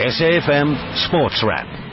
SAFM Sports Wrap.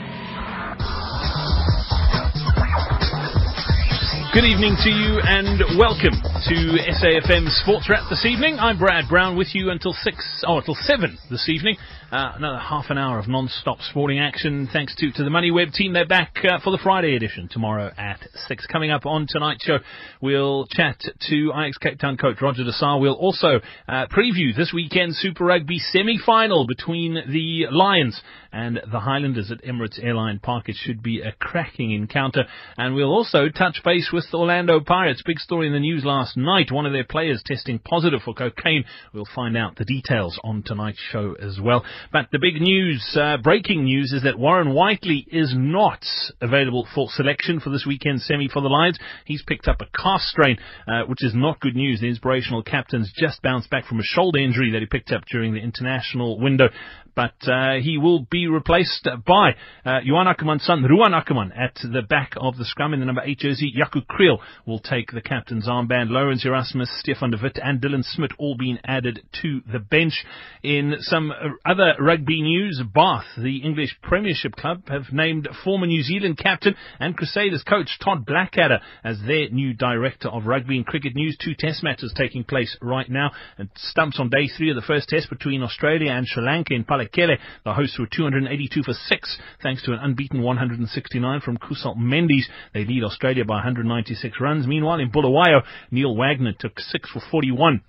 Good evening to you and welcome to SAFM Sports Wrap this evening. I'm Brad Brown with you until six, oh, until seven this evening. Uh, another half an hour of non-stop sporting action thanks to, to the MoneyWeb team. They're back uh, for the Friday edition tomorrow at 6. Coming up on tonight's show, we'll chat to Ajax Cape Town coach Roger de Sá. We'll also uh, preview this weekend's Super Rugby semi-final between the Lions and the Highlanders at Emirates Airline Park. It should be a cracking encounter. And we'll also touch base with the Orlando Pirates. Big story in the news last night. One of their players testing positive for cocaine. We'll find out the details on tonight's show as well. But the big news, uh, breaking news, is that Warren Whiteley is not available for selection for this weekend semi for the Lions. He's picked up a calf strain, uh, which is not good news. The inspirational captain's just bounced back from a shoulder injury that he picked up during the international window but uh, he will be replaced by uh, Johan Ackermann's son, Ruan Ackermann, at the back of the scrum in the number 8 jersey. Jaco Kriel will take the captain's armband. Lourens Erasmus, Stefan de Wit and Dylan Smith all being added to the bench. In some other rugby news, Bath, the English Premiership club, have named former New Zealand captain and Crusaders coach Todd Blackadder as their new director of rugby and cricket news. Two test matches taking place right now. And stumps on day three of the first test between Australia and Sri Lanka in Pallekele. The hosts were 282 for 6 thanks to an unbeaten 169 from Kusal Mendis. They lead Australia by 196 runs. Meanwhile, in Bulawayo, Neil Wagner took 6 for 41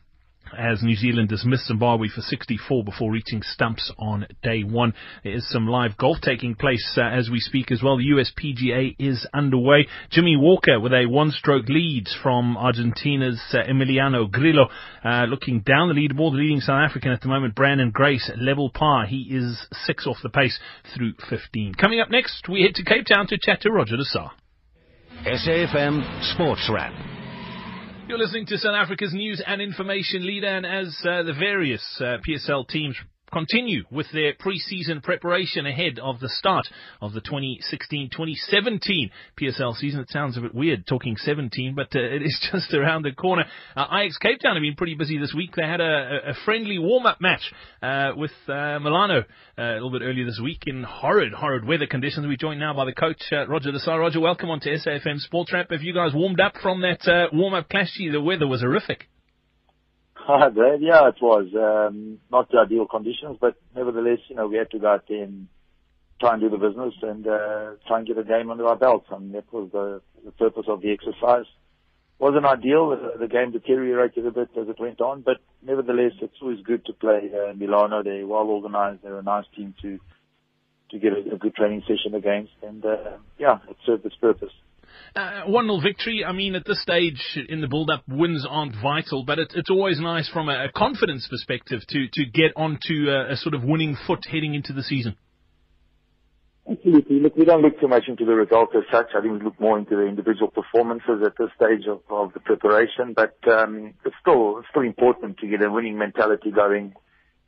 as New Zealand dismissed Zimbabwe for 64 before reaching stumps on day one. There is some live golf taking place uh, as we speak as well. The US PGA is underway. Jimmy Walker with a one-stroke lead from Argentina's uh, Emiliano Grillo, uh, looking down the leaderboard. The leading South African at the moment, Branden Grace, level par. He is six off the pace through 15. Coming up next, we head to Cape Town to chat to Roger de SAFM Sports Wrap. You're listening to South Africa's news and information leader, and as uh, the various uh, PSL teams continue with their pre-season preparation ahead of the start of the 2016-2017 PSL season. It sounds a bit weird talking 17, but uh, it is just around the corner. Uh, Cape Town have been pretty busy this week. They had a, a friendly warm-up match uh, with uh, Milano uh, a little bit earlier this week in horrid, horrid weather conditions. We're joined now by the coach, uh, Roger de Sá. Roger, welcome on to SAFM Sports Wrap. Have you guys warmed up from that warm-up clash? The weather was horrific. Hi, Brad. Yeah, it was um, not the ideal conditions, but nevertheless, you know, we had to go out there and try and do the business and uh, try and get a game under our belts. And that was the, the purpose of the exercise. Wasn't ideal. The, the game deteriorated a bit as it went on, but nevertheless, it's always good to play uh, Milano. They're well organized. They're a nice team to to get a, a good training session against, and uh, yeah, it served its purpose. Uh, 1 0 victory. I mean, at this stage in the build up, wins aren't vital, but it, it's always nice from a, a, confidence perspective to, to get onto a, a sort of winning foot heading into the season. Absolutely. Look, we don't look too much into the result as such. I think we look more into the individual performances at this stage of, of the preparation. But um, it's still it's still important to get a winning mentality going.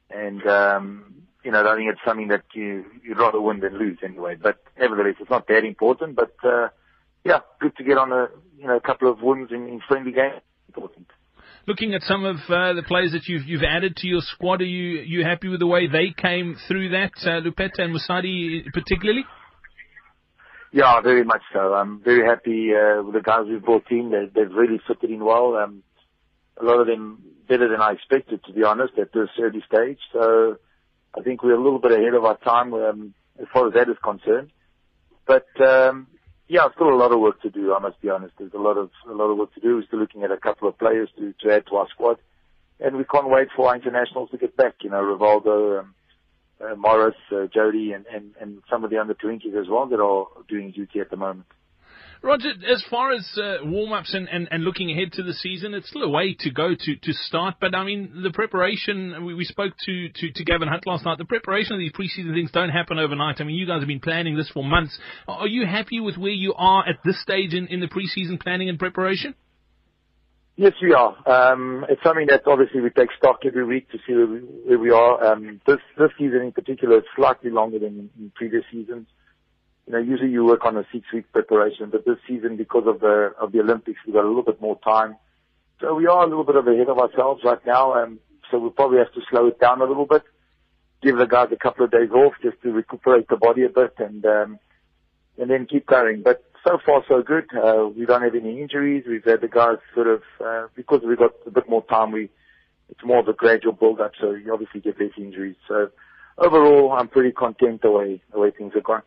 And um, you know, I think it's something that you you'd rather win than lose anyway. But nevertheless, it's not that important. But uh, yeah, good to get on a you know a couple of wins in, in friendly games. Important. Looking at some of uh, the players that you've you've added to your squad, are you you happy with the way they came through that? Uh, Lupeta and Musadi particularly. Yeah, very much so. I'm very happy uh, with the guys we've brought in. They, they've really fitted in well. Um, a lot of them better than I expected, to be honest, at this early stage. So I think we're a little bit ahead of our time um, as far as that is concerned. But um, yeah, still a lot of work to do. I must be honest. There's a lot of a lot of work to do. We're still looking at a couple of players to to add to our squad, and we can't wait for our internationals to get back. You know, Rivaldo, um, uh, Morris, uh, Jody, and, and and some of the under 20s as well that are doing duty at the moment. Roger, as far as uh, warm-ups and, and, and looking ahead to the season, it's still a way to go to, to start. But, I mean, the preparation, we, we spoke to, to, to Gavin Hunt last night, the preparation of these preseason things don't happen overnight. I mean, you guys have been planning this for months. Are you happy with where you are at this stage in, in the preseason planning and preparation? Yes, we are. Um, it's something that obviously we take stock every week to see where we, where we are. Um, this, this season in particular is slightly longer than in previous seasons you know, usually you work on a six-week preparation, but this season, because of the of the Olympics, we've got a little bit more time. So we are a little bit of ahead of ourselves right now, and so we'll probably have to slow it down a little bit. give the guys a couple of days off just to recuperate the body a bit and um, and then keep going. But so far so good. Uh, we don't have any injuries. We've had the guys sort of uh, because we've got a bit more time. We it's more of a gradual build up, so you obviously get less injuries. So overall, I'm pretty content the way the way things are going.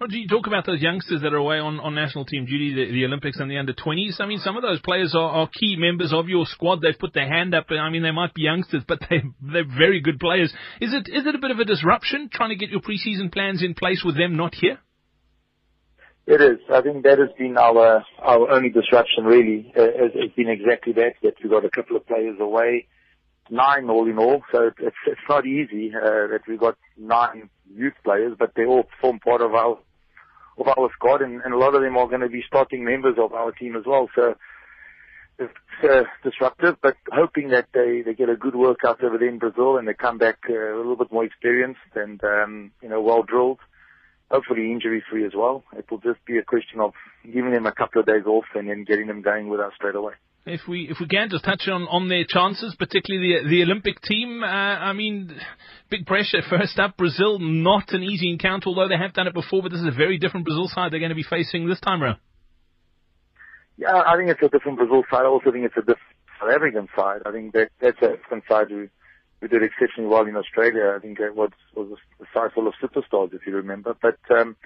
Roger, you talk about those youngsters that are away on, on national team duty, the, the Olympics and the under 20s. I mean, some of those players are, are key members of your squad. They've put their hand up. I mean, they might be youngsters, but they, they're very good players. Is it is it a bit of a disruption trying to get your preseason plans in place with them not here? It is. I think that has been our our only disruption really. Uh, it's been exactly that that we got a couple of players away, nine all in all. So it's it's not easy uh, that we've got nine youth players, but they all form part of our of our squad, and, and a lot of them are going to be starting members of our team as well. So it's uh, disruptive, but hoping that they they get a good workout over there in Brazil and they come back uh, a little bit more experienced and um, you know well drilled. Hopefully injury free as well. It will just be a question of giving them a couple of days off and then getting them going with us straight away. If we if we can just touch on, on their chances, particularly the the Olympic team. Uh, I mean, big pressure first up. Brazil, not an easy encounter, although they have done it before. But this is a very different Brazil side they're going to be facing this time around. Yeah, I think it's a different Brazil side. I also think it's a different South African side. I think that that's a different side who who did exceptionally well in Australia. I think it was was a side full of superstars, if you remember. But um,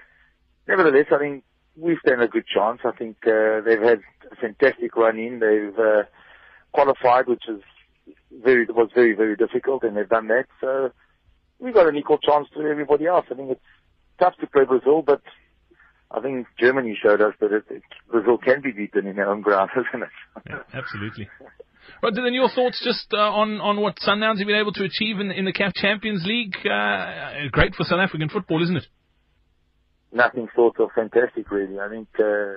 nevertheless, I think we stand a good chance. I think uh, they've had a fantastic run in. They've uh, qualified, which is very was very very difficult, and they've done that. So we've got an equal chance to everybody else. I think it's tough to play Brazil, but I think Germany showed us that it, it, Brazil can be beaten in their own ground, isn't it? yeah, absolutely. Right, then your thoughts just uh, on on what Sundowns have been able to achieve in in the CAF Champions League? Uh, great for South African football, isn't it? nothing short of fantastic, really. I think uh,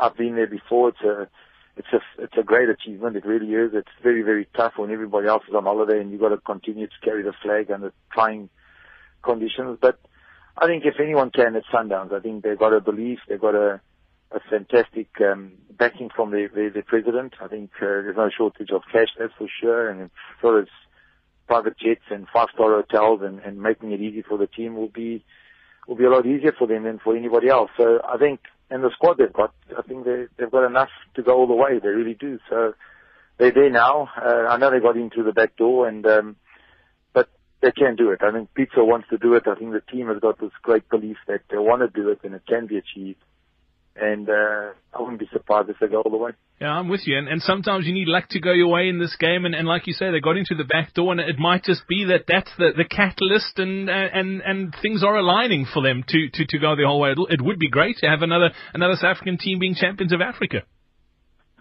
I've been there before. It's a it's a it's a great achievement. It really is. It's very very tough when everybody else is on holiday and you've got to continue to carry the flag under trying conditions. But I think if anyone can, it's Sundowns. I think they've got a belief. They've got a a fantastic um, backing from the, the, the president. I think uh, there's no shortage of cash, that's for sure. And so it's private jets and five-star hotels and, and making it easy for the team will be will be a lot easier for them than for anybody else. So I think, and the squad they've got, I think they, they've got enough to go all the way. They really do. So they're there now. Uh, I know they got into the back door and, um, but they can do it. I think Pitso wants to do it. I think the team has got this great belief that they want to do it and it can be achieved and uh, I wouldn't be surprised if they go all the way. Yeah, I'm with you. And, and sometimes you need luck to go your way in this game. And, and like you say, they got into the back door, and it might just be that that's the, the catalyst, and and and things are aligning for them to, to, to go the whole way. It would be great to have another another South African team being champions of Africa.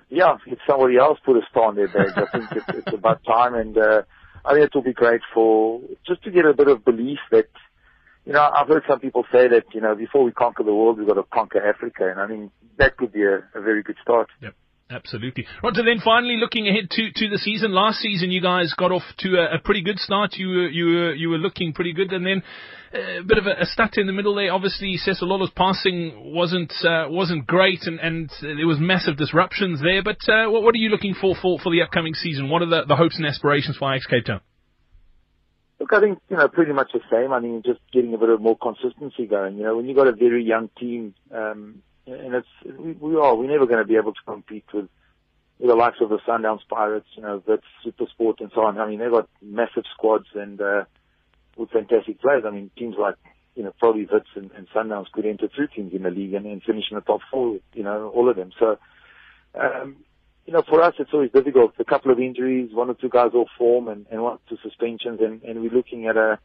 Yeah, if somebody else put a star on their badge, I think it's, it's about time, and uh, I think it will be great for just to get a bit of belief that you know, I've heard some people say that, you know, before we conquer the world, we've got to conquer Africa. And I mean, that could be a, a very good start. Yep. Absolutely. Roger, then finally looking ahead to, to the season. Last season, you guys got off to a, a pretty good start. You were, you were, you were looking pretty good. And then uh, a bit of a, a stat in the middle there. Obviously, Cecil Lolo's passing wasn't, uh, wasn't great and, and there was massive disruptions there. But, uh, what, what are you looking for, for for the upcoming season? What are the, the hopes and aspirations for Ajax Cape Town? Look, I think, you know, pretty much the same. I mean, just getting a bit of more consistency going. You know, when you've got a very young team, um, and it's, we, we are, we're never going to be able to compete with, with the likes of the Sundowns Pirates, you know, Wits, Supersport and so on. I mean, they've got massive squads and, uh, with fantastic players. I mean, teams like, you know, probably Wits and, and Sundowns could enter two teams in the league and, and finish in the top four, you know, all of them. So, um, you know, for us, it's always difficult. A couple of injuries, one or two guys off form, and, and one or two suspensions, and, and we're looking at a,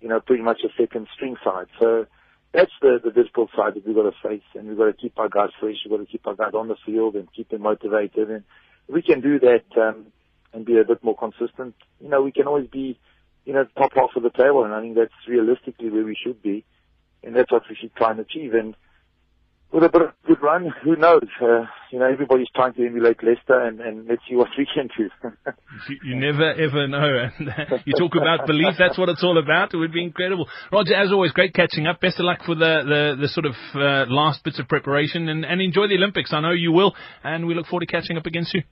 you know, pretty much a second string side. So that's the, the difficult side that we've got to face, and we've got to keep our guys fresh. We've got to keep our guys on the field and keep them motivated. And we can do that um, and be a bit more consistent, you know, we can always be, you know, top half of the table, and I think that's realistically where we should be, and that's what we should try and achieve. And with a bit of good run, who knows? Uh, you know, everybody's trying to emulate Leicester, and, and let's see what we can do. you, you never ever know. And uh, you talk about belief; that's what it's all about. It would be incredible. Roger, as always, great catching up. Best of luck for the the, the sort of uh, last bits of preparation, and, and enjoy the Olympics. I know you will, and we look forward to catching up again soon.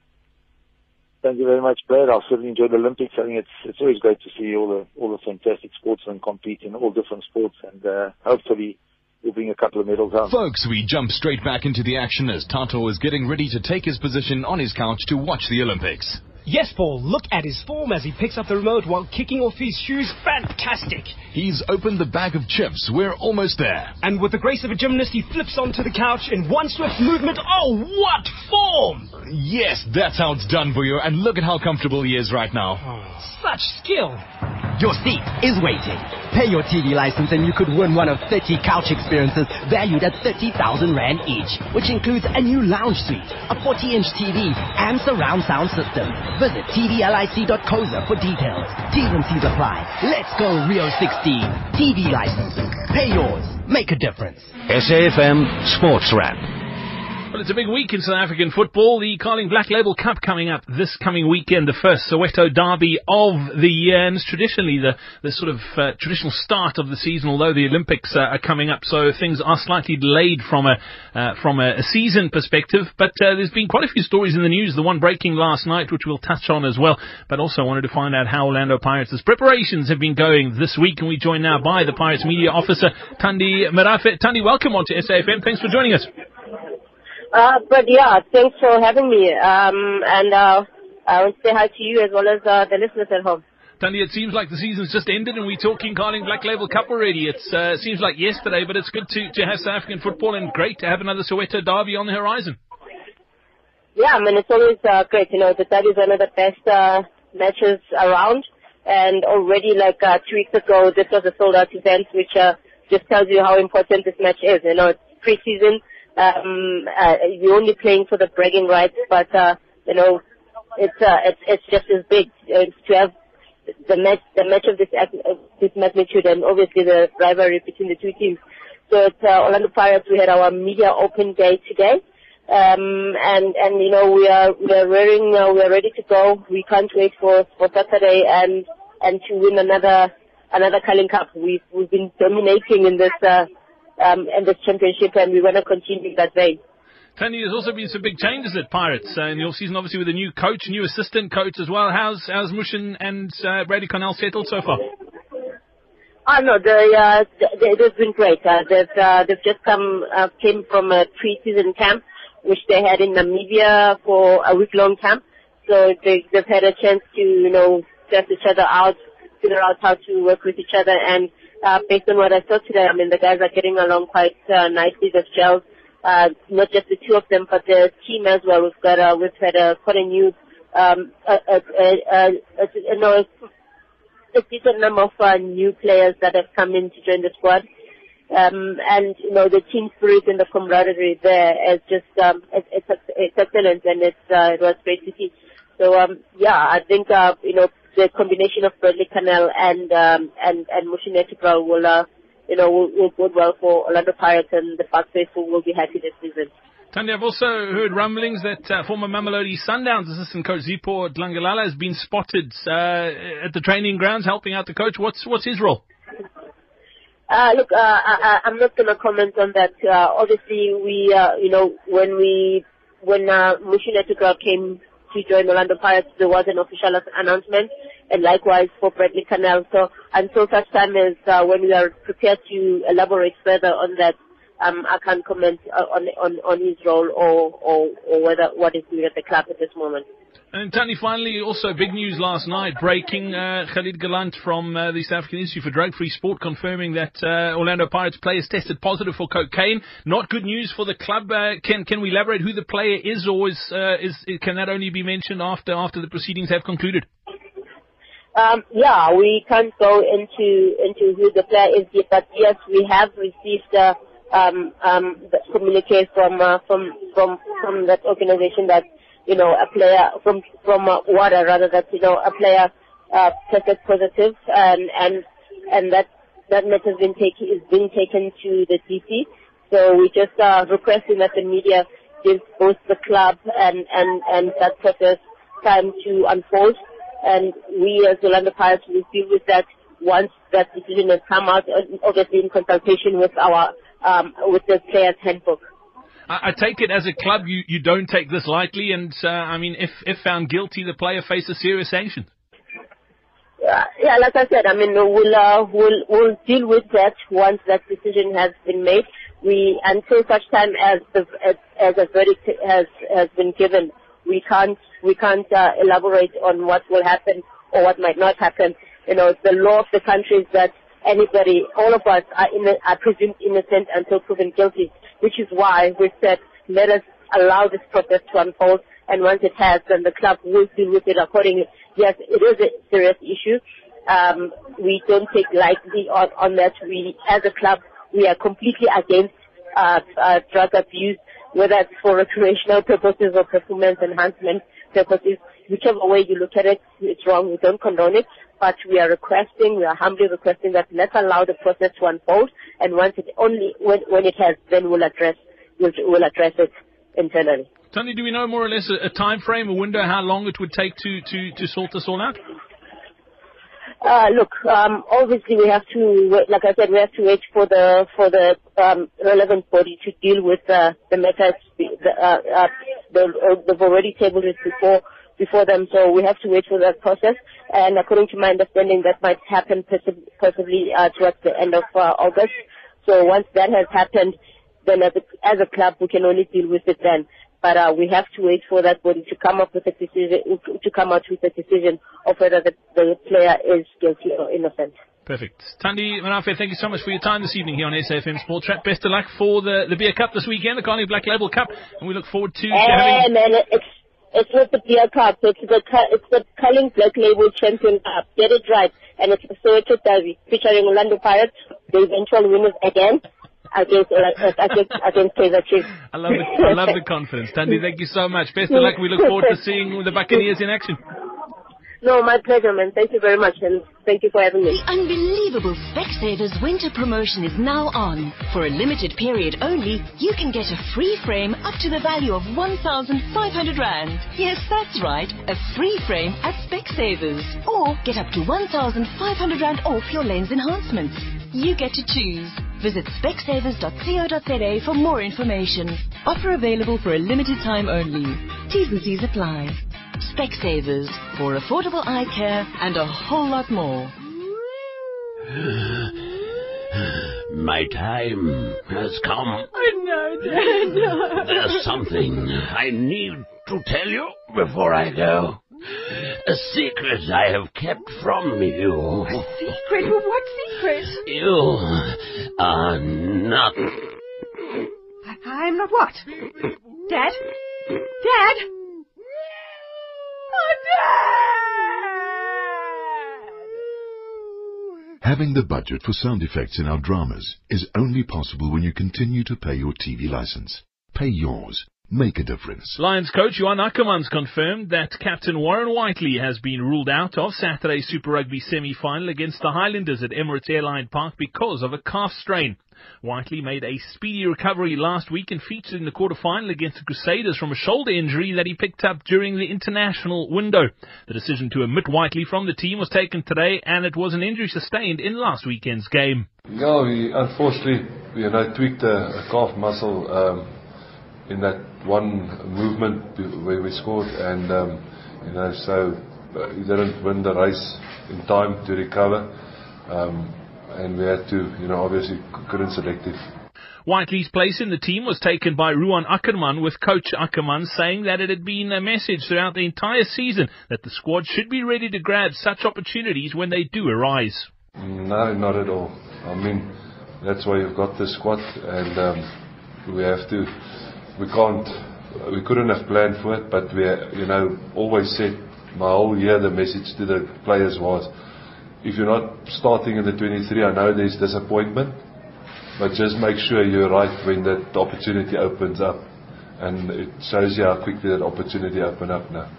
Thank you very much, Brad. I'll certainly enjoy the Olympics. I think it's it's always great to see all the all the fantastic sportsmen compete in all different sports, and uh, hopefully we'll bring a couple of medals home. Folks, we jump straight back into the action as Tato is getting ready to take his position on his couch to watch the Olympics. Yes, Paul, look at his form as he picks up the remote while kicking off his shoes. Fantastic! He's opened the bag of chips. We're almost there. And with the grace of a gymnast, he flips onto the couch in one swift movement. Oh, what form! Yes, that's how it's done for you. And look at how comfortable he is right now. Oh, such skill! Your seat is waiting. Pay your TV license and you could win one of 30 couch experiences valued at 30,000 Rand each, which includes a new lounge suite, a 40-inch TV, and surround sound system. Visit tvlic.coza for details. T's and C's apply. Let's go Rio 16. TV licenses. Pay yours. Make a difference. SAFM Sports Wrap. Well, it's a big week in South African football. The Carling Black Label Cup coming up this coming weekend, the first Soweto derby of the year, and it's traditionally the, the sort of uh, traditional start of the season, although the Olympics uh, are coming up, so things are slightly delayed from a, uh, from a, a, season perspective. But uh, there's been quite a few stories in the news, the one breaking last night, which we'll touch on as well, but also wanted to find out how Orlando Pirates' preparations have been going this week, and we join now by the Pirates media officer, Thandi Merafe. Thandi, welcome on to SAFM. Thanks for joining us. Uh, but yeah, thanks for having me. Um, and uh, I want to say hi to you as well as uh, the listeners at home. Thandi, it seems like the season's just ended and we're talking Carling Black Label Cup already. It uh, seems like yesterday, but it's good to, to have South African football and great to have another Soweto derby on the horizon. Yeah, I mean, it's always uh, great. You know, the derby is one of the best uh, matches around. And already, like uh, two weeks ago, this was a sold-out event, which uh, just tells you how important this match is. You know, it's pre-season um, uh, you're only playing for the bragging rights, but uh, you know, it's uh, it's it's just as big uh, to have the match the match of this this magnitude and obviously the rivalry between the two teams. So it's uh, Orlando Pirates. We had our media open day today. Um, and, and, you know, we are, we are rearing, uh, we are ready to go. We can't wait for, for Saturday and, and to win another, another Carling Cup. We've, we've been dominating in this, uh, um, in this championship, and we want to continue that vein. Thandi, there's also been some big changes at Pirates uh, in your season, obviously with a new coach, new assistant coach as well. How's how's Muhsin and uh, Brady Connell settled so far? Oh no, they, uh, they, they've been great. Uh, they've uh, they've just come uh, came from a pre-season camp which they had in Namibia for a week-long camp. So they, they've had a chance to you know test each other out, figure out how to work with each other, and uh, based on what I saw today, I mean, the guys are getting along quite uh, nicely. They've uh, not just the two of them, but the team as well. We've got, uh, we've had a, quite a new, um, a, a, a, a, no, a decent number of uh, new players that have come in to join the squad. Um, and, you know, the team spirit and the camaraderie there is just, um, it, it's, it's excellent and it's, uh, it was great to see. So, um, yeah, I think, uh, you know, the combination of Bradley Connell and um, and and Muhsin will uh, you know will, will bode well for Orlando Pirates and the Park faithful will be happy this season. Thandi, I've also heard rumblings that uh, former Mamelodi Sundowns assistant coach Zipho Dlangalala has been spotted uh, at the training grounds helping out the coach. What's what's his role? Uh, look, uh, I, I'm not going to comment on that. Uh, obviously, we, uh, you know, when we, when uh, Mushine came to join Orlando Pirates, there was an official announcement, and likewise for Bradley Connell. So until such time as uh, when we are prepared to elaborate further on that, um, I can't comment uh, on on on his role or or, or whether what is doing at the club at this moment. And Thandi, finally, also big news last night, breaking uh, Khalid Galant from uh, the South African Institute for Drug-Free Sport confirming that uh, Orlando Pirates players tested positive for cocaine. Not good news for the club. Uh, can can we elaborate who the player is, or is, uh, is can that only be mentioned after after the proceedings have concluded? Um, yeah, we can't go into into who the player is yet, but yes, we have received a um, um, communique from uh, from from from that organization that you know, a player from from uh, water rather that you know a player uh, tested positive and and and that that matter been taken is being taken to the DC. So we just uh, requesting that the media gives both the club and and and that process time to unfold. And we as Orlando Pirates will deal with that once that decision has come out, obviously in consultation with our um, with the players handbook. I, I take it as a club you, you don't take this lightly, and uh, I mean, if if found guilty, the player faces serious sanction. Uh, yeah, like I said, I mean, we'll, uh, we'll, we'll deal with that once that decision has been made. We, until such time as the, as, as a verdict has, has been given, we can't, we can't, uh, elaborate on what will happen or what might not happen. You know, the law of the country is that anybody, all of us are, in, are presumed innocent until proven guilty, which is why we said, let us allow this process to unfold and once it has, then the club will deal with it accordingly. Yes, it is a serious issue. Um, we don't take lightly on, on that. We, as a club, we are completely against uh, uh, drug abuse, whether it's for recreational purposes or performance enhancement purposes. Whichever way you look at it, it's wrong. We don't condone it, but we are requesting, we are humbly requesting that let's allow the process to unfold, and once it only when when it has, then we'll address we'll, we'll address it internally. Tony, do we know more or less a, a time frame, a window, how long it would take to, to, to sort this all out? Uh, look, um, obviously we have to, wait, like I said, we have to wait for the for the um, relevant body to deal with uh, the matters. The, uh, uh, the, uh, they've already tabled it before before them, so we have to wait for that process. And according to my understanding, that might happen possibly uh, towards the end of uh, August. So once that has happened, then as a, as a club we can only deal with it then. But uh, we have to wait for that body to come up with a decision, to come out with a decision of whether the, the player is guilty or innocent. Perfect. Thandi Marafe, thank you so much for your time this evening here on SAFM Sports Track. Best of luck for the, the beer cup this weekend, the Carling Black Label Cup, and we look forward to, to having... man, it's, it's not the beer cup, it's the, it's the Carling Black Label Champion Cup. Get it right. And it's the Soweto Derby, featuring Orlando Pirates, the eventual winners again against uh, against against Chiefs. I love the I love the confidence, Thandi. Thank you so much. Best of luck. We look forward to seeing the Buccaneers in action. No, my pleasure, man. Thank you very much, and thank you for having me. The unbelievable Specsavers winter promotion is now on. For a limited period only, you can get a free frame up to the value of 1,500 Rand. Yes, that's right, a free frame at Specsavers. Or get up to 1,500 Rand off your lens enhancements. You get to choose. Visit specsavers.co.za for more information. Offer available for a limited time only. T's and C's apply. Specsavers for affordable eye care and a whole lot more. My time has come. Oh, no, Dad, no. There's something I need to tell you before I go. A secret I have kept from you. A secret? What secret? You are not. I, am not what? Dad? Dad? Oh, Dad! Having the budget for sound effects in our dramas is only possible when you continue to pay your TV license. Pay yours make a difference. Lions coach Johan Ackermann's confirmed that captain Warren Whiteley has been ruled out of Saturday's Super Rugby semi-final against the Highlanders at Emirates Airline Park because of a calf strain. Whiteley made a speedy recovery last week and featured in the quarter-final against the Crusaders from a shoulder injury that he picked up during the international window. The decision to omit Whiteley from the team was taken today and it was an injury sustained in last weekend's game. Yeah, we unfortunately, you know, tweaked a, a calf muscle um, in that one movement where we scored, and um, you know, so uh, he didn't win the race in time to recover, um, and we had to, you know, obviously couldn't select it. Whiteley's place in the team was taken by Ruan Ackermann, with coach Ackermann saying that it had been a message throughout the entire season that the squad should be ready to grab such opportunities when they do arise. No, not at all. I mean, that's why you've got the squad, and um, we have to we can't, we couldn't have planned for it, but we, you know, always said my whole year the message to the players was, if you're not starting in the 23, I know there's disappointment, but just make sure you're right when that opportunity opens up. And it shows you how quickly that opportunity opened up now.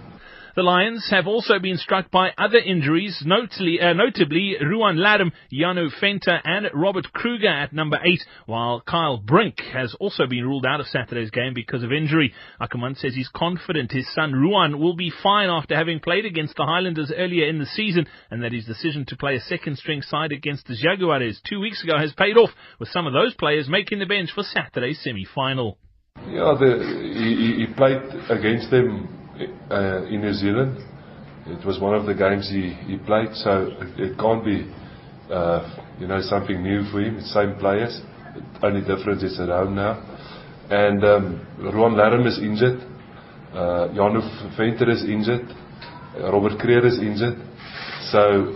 The Lions have also been struck by other injuries, notably, uh, notably Ruan Ladham, Janu Venter and Robert Kruger at number 8, while Kyle Brink has also been ruled out of Saturday's game because of injury. Ackermann says he's confident his son Ruan will be fine after having played against the Highlanders earlier in the season and that his decision to play a second string side against the Jaguares two weeks ago has paid off with some of those players making the bench for Saturday's semi-final. Yeah, the, he, he played against them uh, in New Zealand. It was one of the games he, he played, so it, can't be, uh, you know, something new for him. It's same players. The only difference is home now. And um, Ruan is injured. Uh, Januf Venter is injured. Robert Creer is injured. So,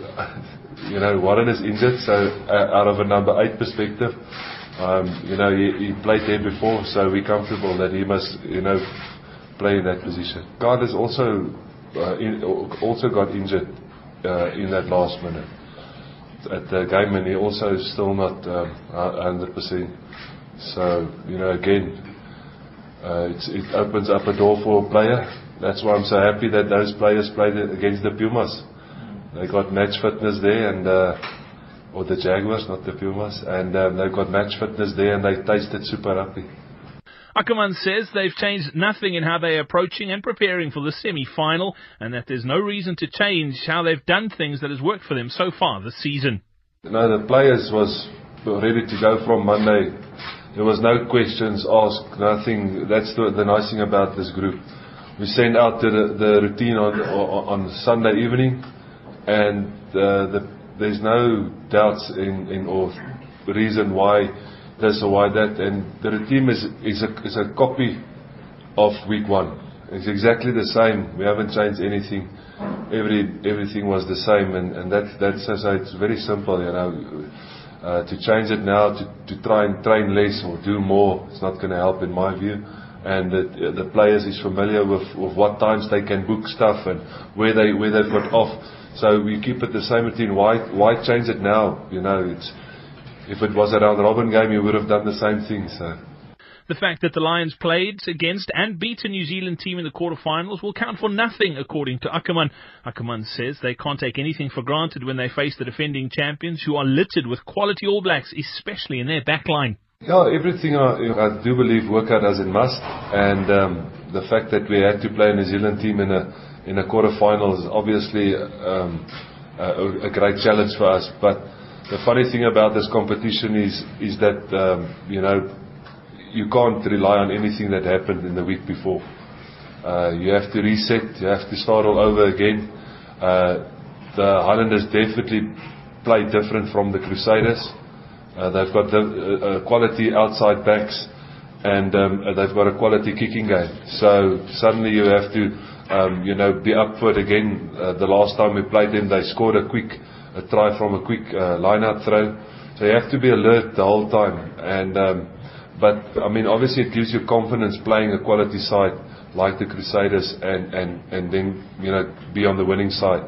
you know, Warren is injured. So, uh, out of a number eight perspective, um, you know, he, he played there before, so we're comfortable that he must, you know, play in that position. God has also uh, in, also got injured uh, in that last minute at the game, and he also is still not um, 100%. So, you know, again, uh, it opens up a door for a player. That's why I'm so happy that those players played against the Pumas. They got match fitness there, and uh, or the Jaguars, not the Pumas, and um, they've got match fitness there, and they tasted super happy. Ackermann says they've changed nothing in how they're approaching and preparing for the semi-final, and that there's no reason to change how they've done things that has worked for them so far this season. No, the players was ready to go from Monday. There was no questions asked, nothing. That's the, the nice thing about this group. We send out the, the routine on, on Sunday evening, and uh, the there's no doubts in, in or reason why this or why that. And the routine is, is, a, is a copy of week one. It's exactly the same. We haven't changed anything. Every everything was the same, and, and that that's so it's very simple, you know. Uh, to change it now to, to try and train less or do more, it's not going to help in my view. And the, the players is familiar with, with what times they can book stuff and where they where they've got off. So we keep it the same routine. Why why change it now? You know, it's if it was a round robin game, you would have done the same thing. So. The fact that the Lions played against and beat a New Zealand team in the quarterfinals will count for nothing, according to Ackermann. Ackermann says they can't take anything for granted when they face the defending champions, who are littered with quality All Blacks, especially in their backline. Yeah, everything I, I do believe work out as it must, and um, the fact that we had to play a New Zealand team in a in a quarterfinal is obviously um, a, a, great challenge for us. But the funny thing about this competition is is that um, you know you can't rely on anything that happened in the week before. Uh, you have to reset. You have to start all over again. Uh, the Highlanders definitely play different from the Crusaders. Uh, they've got the, uh, uh, quality outside backs, and um, they've got a quality kicking game. So suddenly you have to um, you know, be up for it again. Uh, the last time we played them, they scored a quick a try from a quick uh, line-out throw. So you have to be alert the whole time. And um, but I mean, obviously, it gives you confidence playing a quality side like the Crusaders, and and and then you know be on the winning side.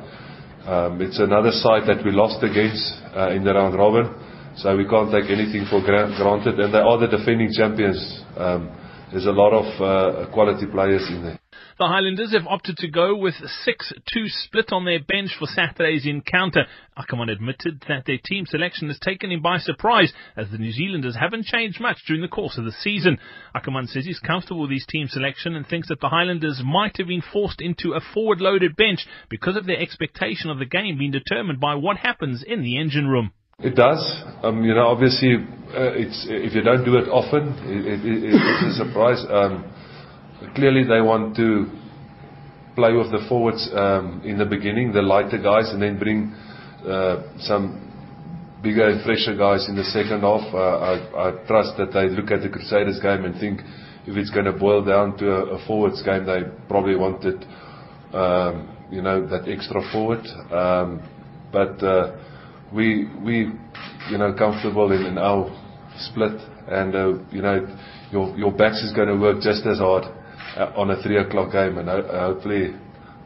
Um, it's another side that we lost against uh, in the round robin, so we can't take anything for granted. And they are the defending champions. Um, there's a lot of uh, quality players in there. The Highlanders have opted to go with 6-2 split on their bench for Saturday's encounter. Ackermann admitted that their team selection has taken him by surprise as the New Zealanders haven't changed much during the course of the season. Ackermann says he's comfortable with his team selection and thinks that the Highlanders might have been forced into a forward-loaded bench because of their expectation of the game being determined by what happens in the engine room. It does. Um, you know, obviously, uh, it's if you don't do it often, it, it, it's a surprise. Um, Clearly, they want to play with the forwards um, in the beginning, the lighter guys, and then bring uh, some bigger and fresher guys in the second half. Uh, I trust that they look at the Crusaders game and think if it's gonna boil down to a forwards game, they probably wanted, um, you know, that extra forward. Um, but uh, we, you know, comfortable in our split and, you know, your backs is gonna work just as hard uh, on a three o'clock game, and hopefully,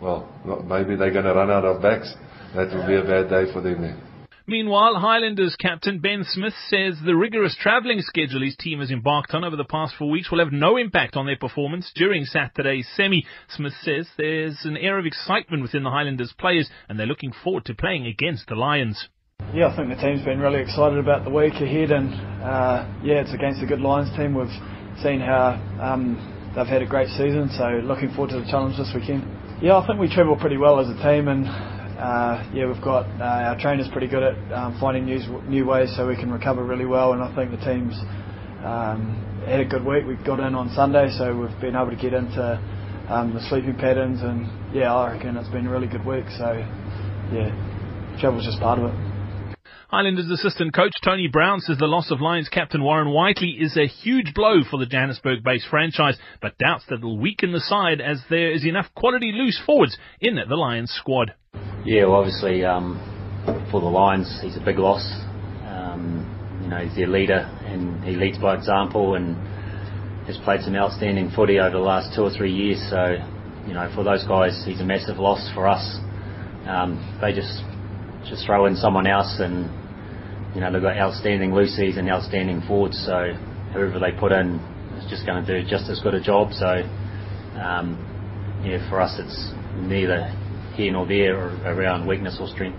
well, maybe they're going to run out of backs. That will be a bad day for them. Then. Meanwhile, Highlanders captain Ben Smith says the rigorous travelling schedule his team has embarked on over the past four weeks will have no impact on their performance during Saturday's semi. Smith says there's an air of excitement within the Highlanders players and they're looking forward to playing against the Lions. Yeah, I think the team's been really excited about the week ahead and uh, yeah, it's against a good Lions team. We've seen how um, they've had a great season, so looking forward to the challenge this weekend. Yeah, I think we travel pretty well as a team, and uh, yeah, we've got uh, our trainers pretty good at um, finding new new ways so we can recover really well, and I think the team's um, had a good week. We got in on Sunday, so we've been able to get into um, the sleeping patterns, and yeah, I reckon it's been a really good week. So yeah, travel's just part of it. Highlanders assistant coach Tony Brown says the loss of Lions captain Warren Whiteley is a huge blow for the Johannesburg-based franchise, but doubts that it'll weaken the side as there is enough quality loose forwards in the Lions squad. Yeah, well, obviously um, for the Lions, he's a big loss. Um, you know, he's their leader and he leads by example and has played some outstanding footy over the last two or three years. So, you know, for those guys, he's a massive loss for us. Um, they just just throw in someone else and you know, they've got outstanding loosies and outstanding forwards, so whoever they put in is just going to do just as good a job. So, um, yeah, for us, it's neither here nor there around weakness or strength.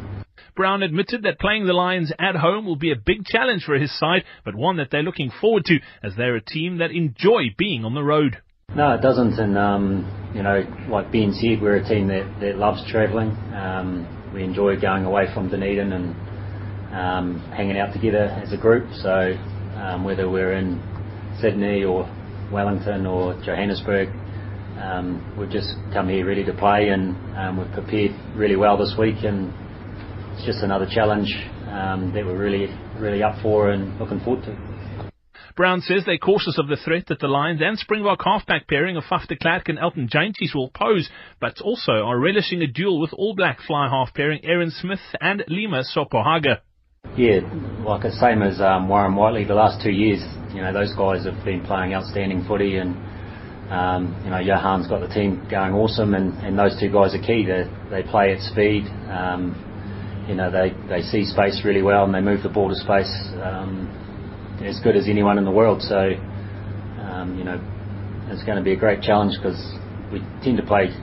Brown admitted that playing the Lions at home will be a big challenge for his side, but one that they're looking forward to as they're a team that enjoy being on the road. No, it doesn't. And, um, you know, like Ben said, we're a team that, that loves travelling. Um, we enjoy going away from Dunedin and um, hanging out together as a group. So um, whether we're in Sydney or Wellington or Johannesburg, um, we've just come here ready to play and um, we've prepared really well this week and it's just another challenge um, that we're really, really up for and looking forward to. Brown says they're cautious of the threat that the Lions and Springbok halfback pairing of Faf de Klerk and Elton Jantjies will pose, but also are relishing a duel with All Black fly half pairing Aaron Smith and Lima Sopoaga. Yeah, like the same as um, Warren Whiteley, the last two years, you know, those guys have been playing outstanding footy and, um, you know, Johan's got the team going awesome and, and those two guys are key. They, they play at speed, um, you know, they, they see space really well and they move the ball to space um, as good as anyone in the world. So, um, you know, it's going to be a great challenge because we tend to play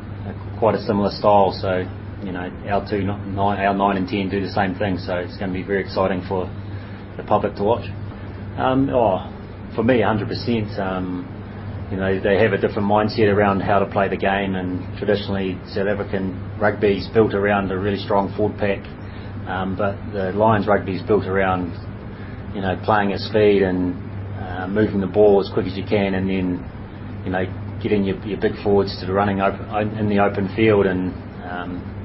quite a similar style. So, you know, our two, nine, our nine and ten do the same thing. So it's going to be very exciting for the public to watch. Um, oh, for me, 100%. Um, you know, they have a different mindset around how to play the game, and traditionally South African rugby is built around a really strong forward pack. Um, but the Lions rugby is built around, you know, playing at speed and uh, moving the ball as quick as you can, and then, you know, getting your, your big forwards to the running open, in the open field and um,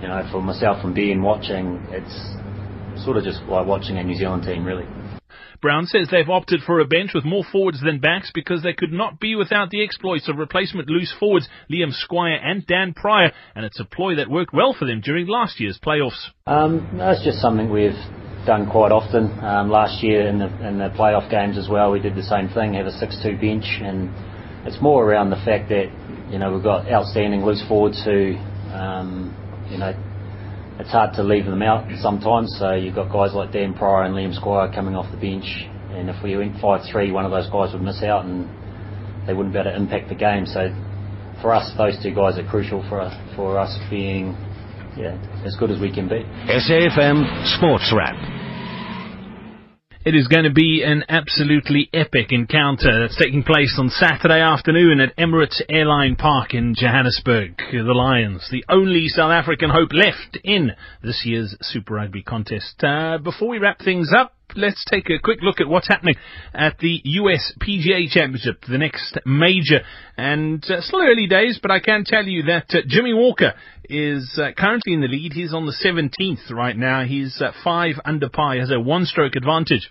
you know, for myself and being watching, it's sort of just like watching a New Zealand team, really. Brown says they've opted for a bench with more forwards than backs because they could not be without the exploits of replacement loose forwards Liam Squire and Dan Pryor, and it's a ploy that worked well for them during last year's playoffs. Um, that's just something we've done quite often. Um, last year in the, in the playoff games as well, we did the same thing, have a 6-2 bench, and it's more around the fact that you know we've got outstanding loose forwards who um, you know, it's hard to leave them out sometimes. So you've got guys like Dan Pryor and Liam Squire coming off the bench, and if we went five three, one of those guys would miss out, and they wouldn't be able to impact the game. So for us, those two guys are crucial for us, for us being yeah as good as we can be. SAFM Sports Wrap. It is going to be an absolutely epic encounter that's taking place on Saturday afternoon at Emirates Airline Park in Johannesburg. The Lions, the only South African hope left in this year's Super Rugby contest. Uh, before we wrap things up, let's take a quick look at what's happening at the US PGA Championship, the next major. And uh, still early days, but I can tell you that uh, Jimmy Walker is uh, currently in the lead. He's on the 17th right now. He's uh, five under par. He has a one-stroke advantage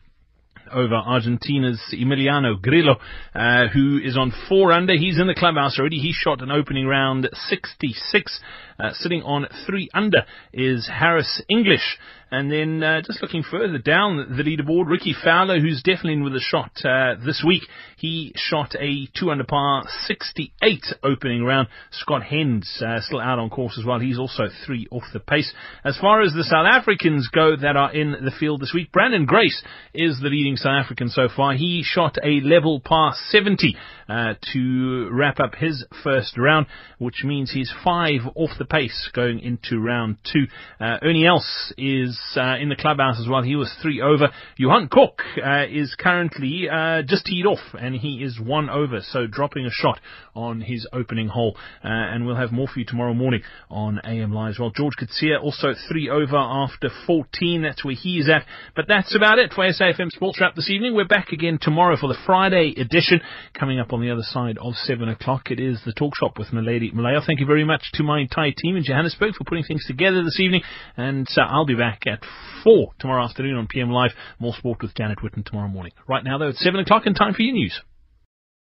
over Argentina's Emiliano Grillo, uh, who is on four under. He's in the clubhouse already. He shot an opening round 66. Uh, sitting on three under is Harris English. And then uh, just looking further down the leaderboard, Rickie Fowler, who's definitely in with a shot uh, this week. He shot a two under par 68 opening round. Scott Hend uh, still out on course as well. He's also three off the pace. As far as the South Africans go that are in the field this week, Branden Grace is the leading South African so far. He shot a level par 70 uh, to wrap up his first round, which means he's five off the pace going into round two. Uh, Ernie Els is uh, in the clubhouse as well. He was three over. Johan Kok uh, is currently uh, just teed off, and he is one over, so dropping a shot on his opening hole. Uh, and we'll have more for you tomorrow morning on AM Live as well. George Coetzee also three over after 14. That's where he is at. But that's about it for SAFM Sports Wrap this evening. We're back again tomorrow for the Friday edition. Coming up on the other side of 7 o'clock, it is the Talk Shop with Milady Malaya. Thank you very much to my entire team in Johannesburg for putting things together this evening. And uh, I'll be back at 4 tomorrow afternoon on PM Live. More sport with Janet Witten tomorrow morning. Right now, though, it's 7 o'clock and time for your news.